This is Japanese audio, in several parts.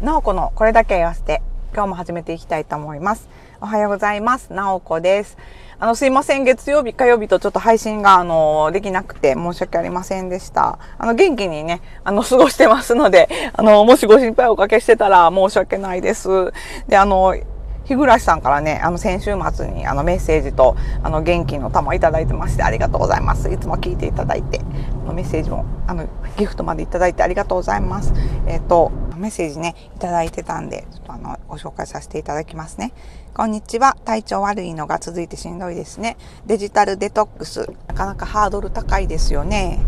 なおこのこれだけ言わせて、今日も始めていきたいと思います。おはようございます。なおこです。あの、すいません。月曜日、火曜日とちょっと配信が、あの、できなくて申し訳ありませんでした。あの、元気にね、あの、過ごしてますので、あの、もしご心配おかけしてたら申し訳ないです。で、あの、日暮さんからね、あの、先週末にあのメッセージと、あの、元気の玉いただいてまして、ありがとうございます。いつも聞いていただいて、あのメッセージも、あの、ギフトまでいただいてありがとうございます。えっ、ー、と、メッセージね、いただいてたんで、ちょっとあの、ご紹介させていただきますね。こんにちは。体調悪いのが続いてしんどいですね。デジタルデトックス、なかなかハードル高いですよね。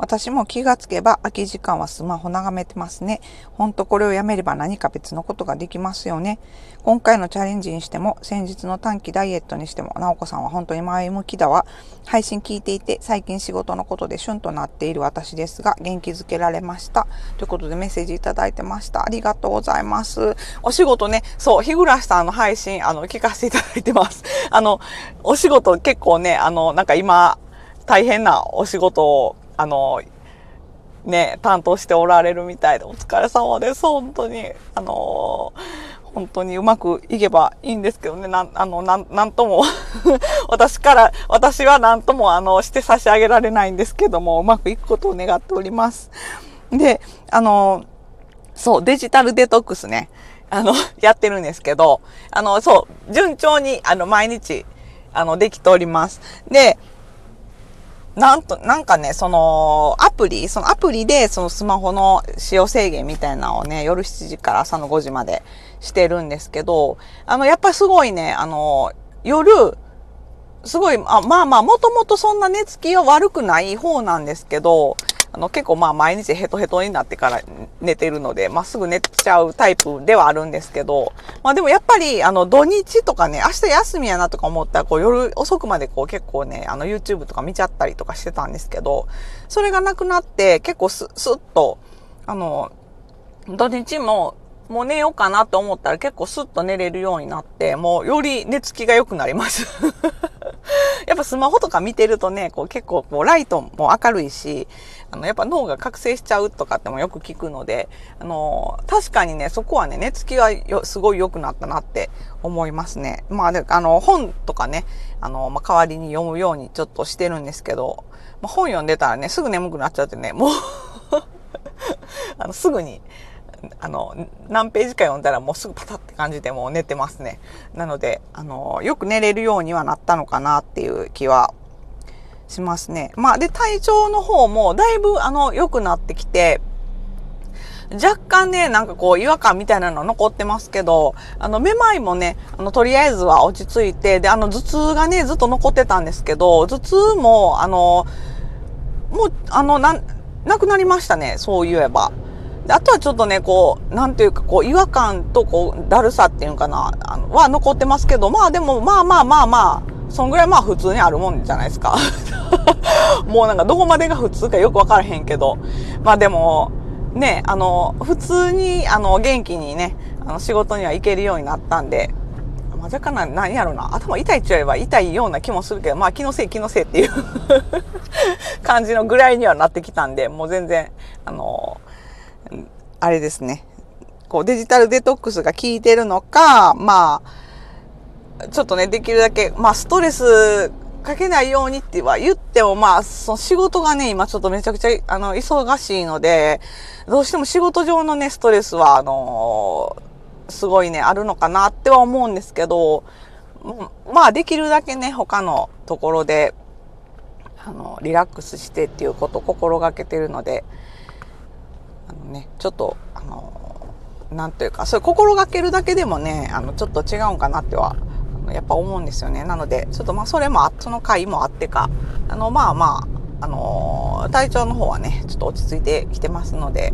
私も気がつけば空き時間はスマホ眺めてますね。ほんとこれをやめれば何か別のことができますよね。今回のチャレンジにしても、先日の短期ダイエットにしても、なおこさんは本当に前向きだわ。配信聞いていて、最近仕事のことでシュンとなっている私ですが、元気づけられました。ということでメッセージいただいてました。ありがとうございます。お仕事ね、そう、日暮さんの配信、あの、聞かせていただいてます。あの、お仕事結構ね、あの、なんか今、大変なお仕事をあの、ね、担当しておられるみたいで、お疲れ様です。本当に。あの本当にうまくいけばいいんですけどね、なん、あの、なん、なんとも 私から、私はなんとも、あの、して差し上げられないんですけども、うまくいくことを願っております。で、あの、そう、デジタルデトックスね、あの、やってるんですけど、あの、そう、順調に、あの、毎日、あの、できております。で、なんと、なんかね、その、アプリ、そのアプリで、そのスマホの使用制限みたいなのをね、夜7時から朝の5時までしてるんですけど、あの、やっぱりすごいね、あの、夜、すごい、あまあまあ、もともとそんな寝つきは悪くない方なんですけど、あの、結構まあ毎日ヘトヘトになってから寝てるので、まあすぐ寝ちゃうタイプではあるんですけど、まあでもやっぱり、あの、土日とかね、明日休みやなとか思ったら、こう夜遅くまでこう結構ね、あの YouTube とか見ちゃったりとかしてたんですけど、それがなくなって結構ススッと、あの、土日ももう寝ようかなと思ったら結構スッと寝れるようになって、もうより寝つきが良くなります。ぱスマホとか見てるとね、こう結構こうライトも明るいし、あの、やっぱ脳が覚醒しちゃうとかってもよく聞くので、あの、確かにね、そこはね、寝つきがよすごい良くなったなって思いますね。まあ、で、あの、本とかね、あの、まあ、代わりに読むようにちょっとしてるんですけど、まあ、本読んでたらね、すぐ眠くなっちゃってね、もう あの、すぐに、あの、何ページか読んだらもうすぐパタって感じでもう寝てますね。なので、あの、よく寝れるようにはなったのかなっていう気はしますね。まあ、で、体調の方もだいぶ、あの、良くなってきて、若干ね、なんかこう違和感みたいなの残ってますけど、あの、めまいもね、あの、とりあえずは落ち着いて、で、あの、頭痛がね、ずっと残ってたんですけど、頭痛も、あの、もう、あの、な、なくなりましたね、そう言えば。あとはちょっとね、こう、なんていうか、こう、違和感と、こう、だるさっていうのかな、あの、は残ってますけど、まあでも、まあまあまあまあ、そんぐらいまあ普通にあるもんじゃないですか。もうなんかどこまでが普通かよくわからへんけど、まあでも、ね、あの、普通に、あの、元気にね、あの、仕事には行けるようになったんで、まあ、若干な、何やろな、頭痛いっちゃえば痛いような気もするけど、まあ気のせい気のせいっていう 感じのぐらいにはなってきたんで、もう全然、あの、あれですね。こうデジタルデトックスが効いてるのか、まあ、ちょっとね、できるだけ、まあストレスかけないようにっては言っても、まあ、その仕事がね、今ちょっとめちゃくちゃ、あの、忙しいので、どうしても仕事上のね、ストレスは、あのすごいね、あるのかなっては思うんですけど、まあ、できるだけね、他のところで、あの、リラックスしてっていうことを心がけてるので、ね、ちょっと、あの、なんというか、それ心がけるだけでもね、あの、ちょっと違うんかなっては、やっぱ思うんですよね。なので、ちょっとまあ、それも、その回もあってか、あの、まあまあ、あの体調の方はね、ちょっと落ち着いてきてますので、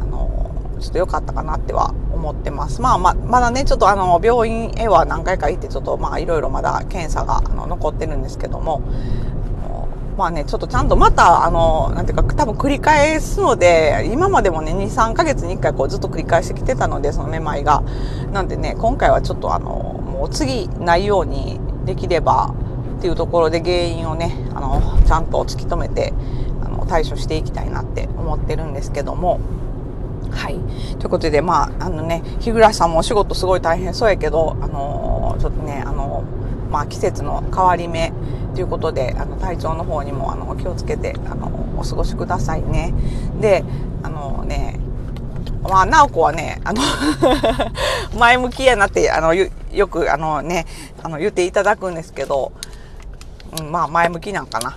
あのちょっと良かったかなっては思ってます。まあまあ、まだね、ちょっとあの、病院へは何回か行って、ちょっとまあ、いろいろまだ検査があの残ってるんですけども、まあね、ちょっとちゃんとまた、あの、なんていうか、多分繰り返すので、今までもね、2、3ヶ月に1回こうずっと繰り返してきてたので、そのめまいが。なんでね、今回はちょっとあの、もう次ないようにできればっていうところで原因をね、あの、ちゃんと突き止めて、あの、対処していきたいなって思ってるんですけども、はい。ということで、まあ、あのね、日暮さんもお仕事すごい大変そうやけど、あのー、ちょっとね、あのー、まあ、季節の変わり目ということで、あの、体調の方にも、あの、気をつけて、あの、お過ごしくださいね。で、あのね、まあ、直子はね、あの 前向きやなって、あの、よく、あのね、あの、言っていただくんですけど、うん、まあ、前向きなんかな。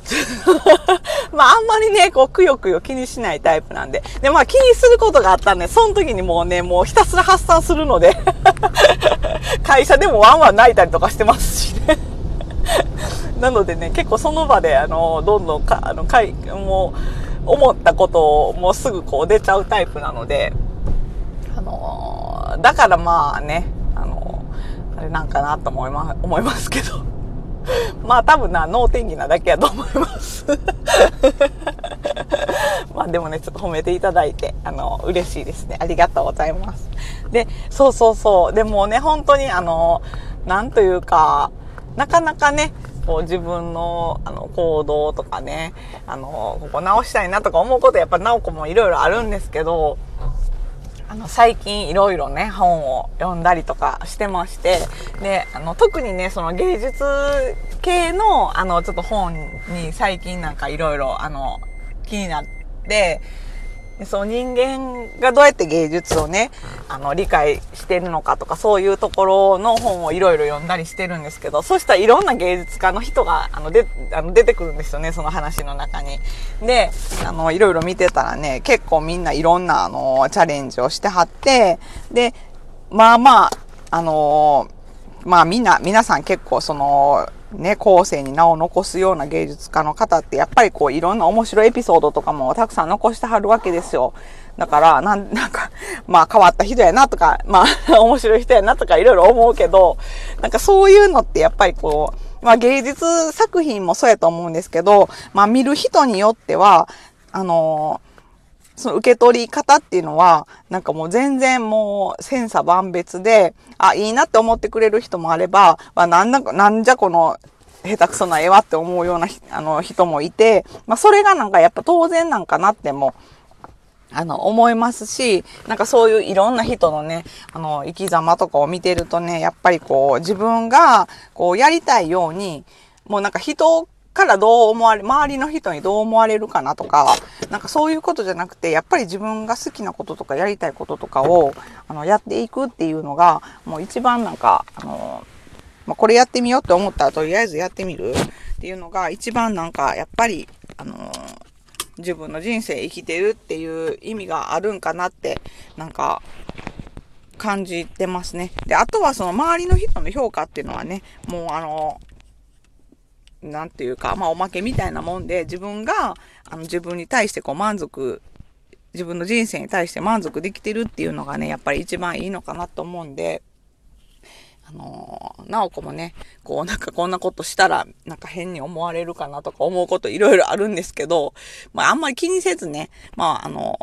まあ、あんまりね、こう、くよくよ気にしないタイプなんで。で、まあ、気にすることがあったんで、その時にもうね、もうひたすら発散するので 会社でもワンワン泣いたりとかしてますしね なのでね、結構その場で、あの、どんどんか、あの、かい、もう、思ったことをもうすぐこう出ちゃうタイプなので、あのだからまあね、あのあれなんかなと思いま、思いますけど。まあ多分な、脳天気なだけやと思います まあでもね、ちょっと褒めていただいて、あの、嬉しいですね。ありがとうございます。で、そうそうそう。でもね、本当にあの、なんというか、なかなかね、こう自分のあの行動とかね、あの、ここ直したいなとか思うことやっぱ直子もいろいろあるんですけど、あの、最近いろいろね、本を読んだりとかしてまして、で、あの、特にね、その芸術系の、あの、ちょっと本に最近なんかいろいろ、気になって、そう人間がどうやって芸術をね、あの、理解してるのかとか、そういうところの本をいろいろ読んだりしてるんですけど、そしたらいろんな芸術家の人が、あの、で、あの出てくるんですよね、その話の中に。で、いろいろ見てたらね、結構みんないろんな、あの、チャレンジをしてはって、で、まあまあ、あの、まあみんな、皆さん結構その、ね、後世に名を残すような芸術家の方って、やっぱりこういろんな面白いエピソードとかもたくさん残してはるわけですよ。だから、なん、なんか、まあ変わった人やなとか、まあ 面白い人やなとかいろいろ思うけど、なんかそういうのってやっぱりこう、まあ芸術作品もそうやと思うんですけど、まあ見る人によっては、あのその受け取り方っていうのは、なんかもう全然もう千差万別で、あ、いいなって思ってくれる人もあれば、まあ、なんだなんじゃこの下手くそな絵はって思うようなあの人もいて、まあ、それがなんかやっぱ当然なんかなっても、あの、思いますし、なんかそういういろんな人のね、あの、生き様とかを見てるとね、やっぱりこう、自分が、こう、やりたいように、もうなんか人からどう思われ、周りの人にどう思われるかなとか、なんかそういうことじゃなくて、やっぱり自分が好きなこととかやりたいこととかを、あの、やっていくっていうのが、もう一番なんか、あの、まあ、これやってみようって思ったらとりあえずやってみるっていうのが一番なんかやっぱり、あの、自分の人生生きてるっていう意味があるんかなってなんか感じてますね。で、あとはその周りの人の評価っていうのはね、もうあの、なんていうか、まあおまけみたいなもんで自分があの自分に対してこう満足自分の人生に対して満足できてるっていうのがね、やっぱり一番いいのかなと思うんで、あのー、なおこもね、こうなんかこんなことしたらなんか変に思われるかなとか思うこといろいろあるんですけど、まああんまり気にせずね、まああの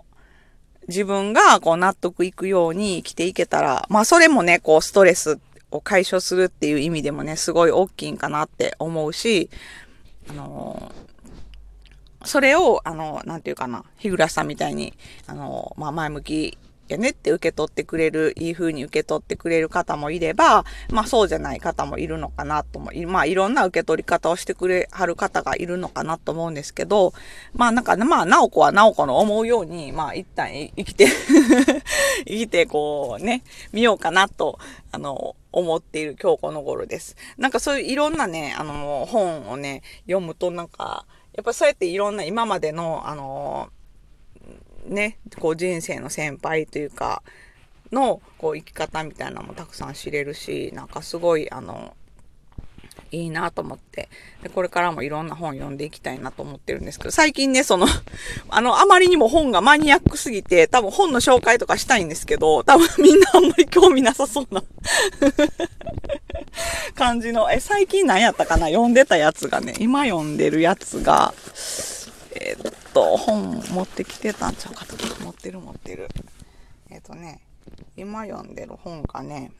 自分がこう納得いくように生きていけたら、まあそれもね、こうストレスってを解消するっていう意味でもね、すごい大きいんかなって思うし、あのー、それを、あの、なんていうかな、日暮さんみたいに、あの、まあ、前向きやねって受け取ってくれる、いい風に受け取ってくれる方もいれば、まあそうじゃない方もいるのかなとも、まあいろんな受け取り方をしてくれはる方がいるのかなと思うんですけど、まあなんか、まあ、なおこはなおこの思うように、まあ一旦生きて 生きてこうね、見ようかなと、あの、思っている今日この頃です。なんかそういういろんなね、あの、本をね、読むとなんか、やっぱそうやっていろんな今までの、あの、ね、こう人生の先輩というか、のこう生き方みたいなのもたくさん知れるし、なんかすごい、あの、いいなと思って。で、これからもいろんな本読んでいきたいなと思ってるんですけど、最近ね、その あの、あまりにも本がマニアックすぎて、多分本の紹介とかしたいんですけど、多分みんなあんまり興味なさそうな 感じの、え、最近何やったかな？読んでたやつがね、今読んでるやつが、えー、っと、本持ってきてたんちゃうかと。持ってる持ってる。えー、っとね、今読んでる本がね、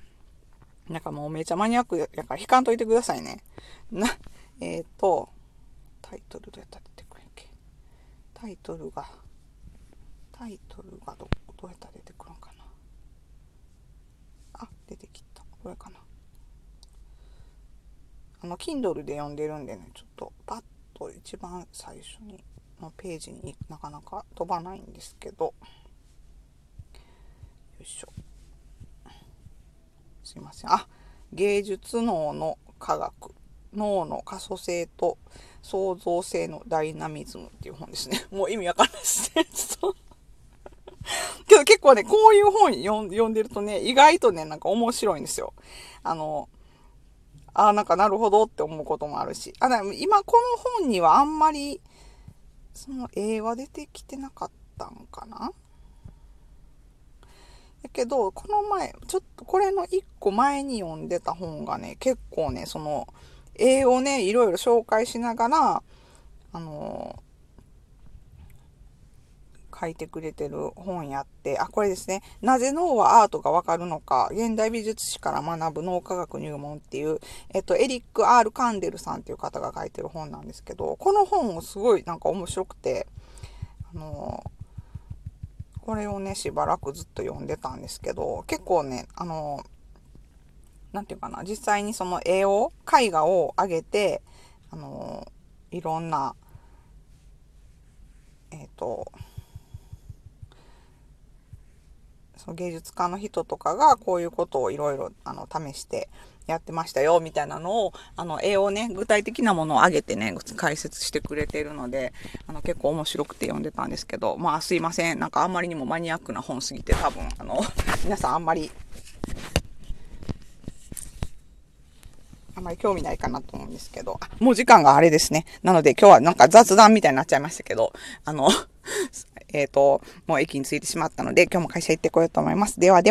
なんかもうめちゃマニアックやから引かんといてくださいね。な、えっ、と、タイトルどうやったら出てくるんけ？タイトルが、タイトルがど、どどうやったら出てくるんかな？あ出てきたこれかなあの Kindle で読んでるんでねちょっとパッと一番最初にのページになかなか飛ばないんですけどよいしょすいませんあ芸術脳の科学脳の可塑性と創造性のダイナミズムっていう本ですね。もう意味わかんないですね。けど結構ね、こういう本読んでるとね、意外とね、なんか面白いんですよ。あの、ああ、なんかなるほどって思うこともあるし。あ、今この本にはあんまり、その絵は出てきてなかったんかな？やけど、この前、ちょっとこれの一個前に読んでた本がね、結構ね、その、絵をね、いろいろ紹介しながら、あの、書いてくれてる本やって、あ、これですね。なぜ脳はアートがわかるのか、現代美術史から学ぶ脳科学入門っていう、えっと、エリック・アール・カンデルさんっていう方が書いてる本なんですけど、この本もすごいなんか面白くて、あの、これをね、しばらくずっと読んでたんですけど、結構ね、あのーなんていうかな、実際にその絵を、絵画を上げて、あのいろんな、えっ、ー、と、その芸術家の人とかがこういうことをいろいろあの試してやってましたよみたいなのをあの絵をね具体的なものを上げてね解説してくれているのであの結構面白くて読んでたんですけどまあすいませんなんかあんまりにもマニアックな本すぎて多分あの皆さんあんまりあんまり興味ないかなと思うんですけど、もう時間があれですね。なので今日はなんか雑談みたいになっちゃいましたけど、あの、えっ、ー、と、もう駅に着いてしまったので、今日も会社行ってこようと思います。ではでは。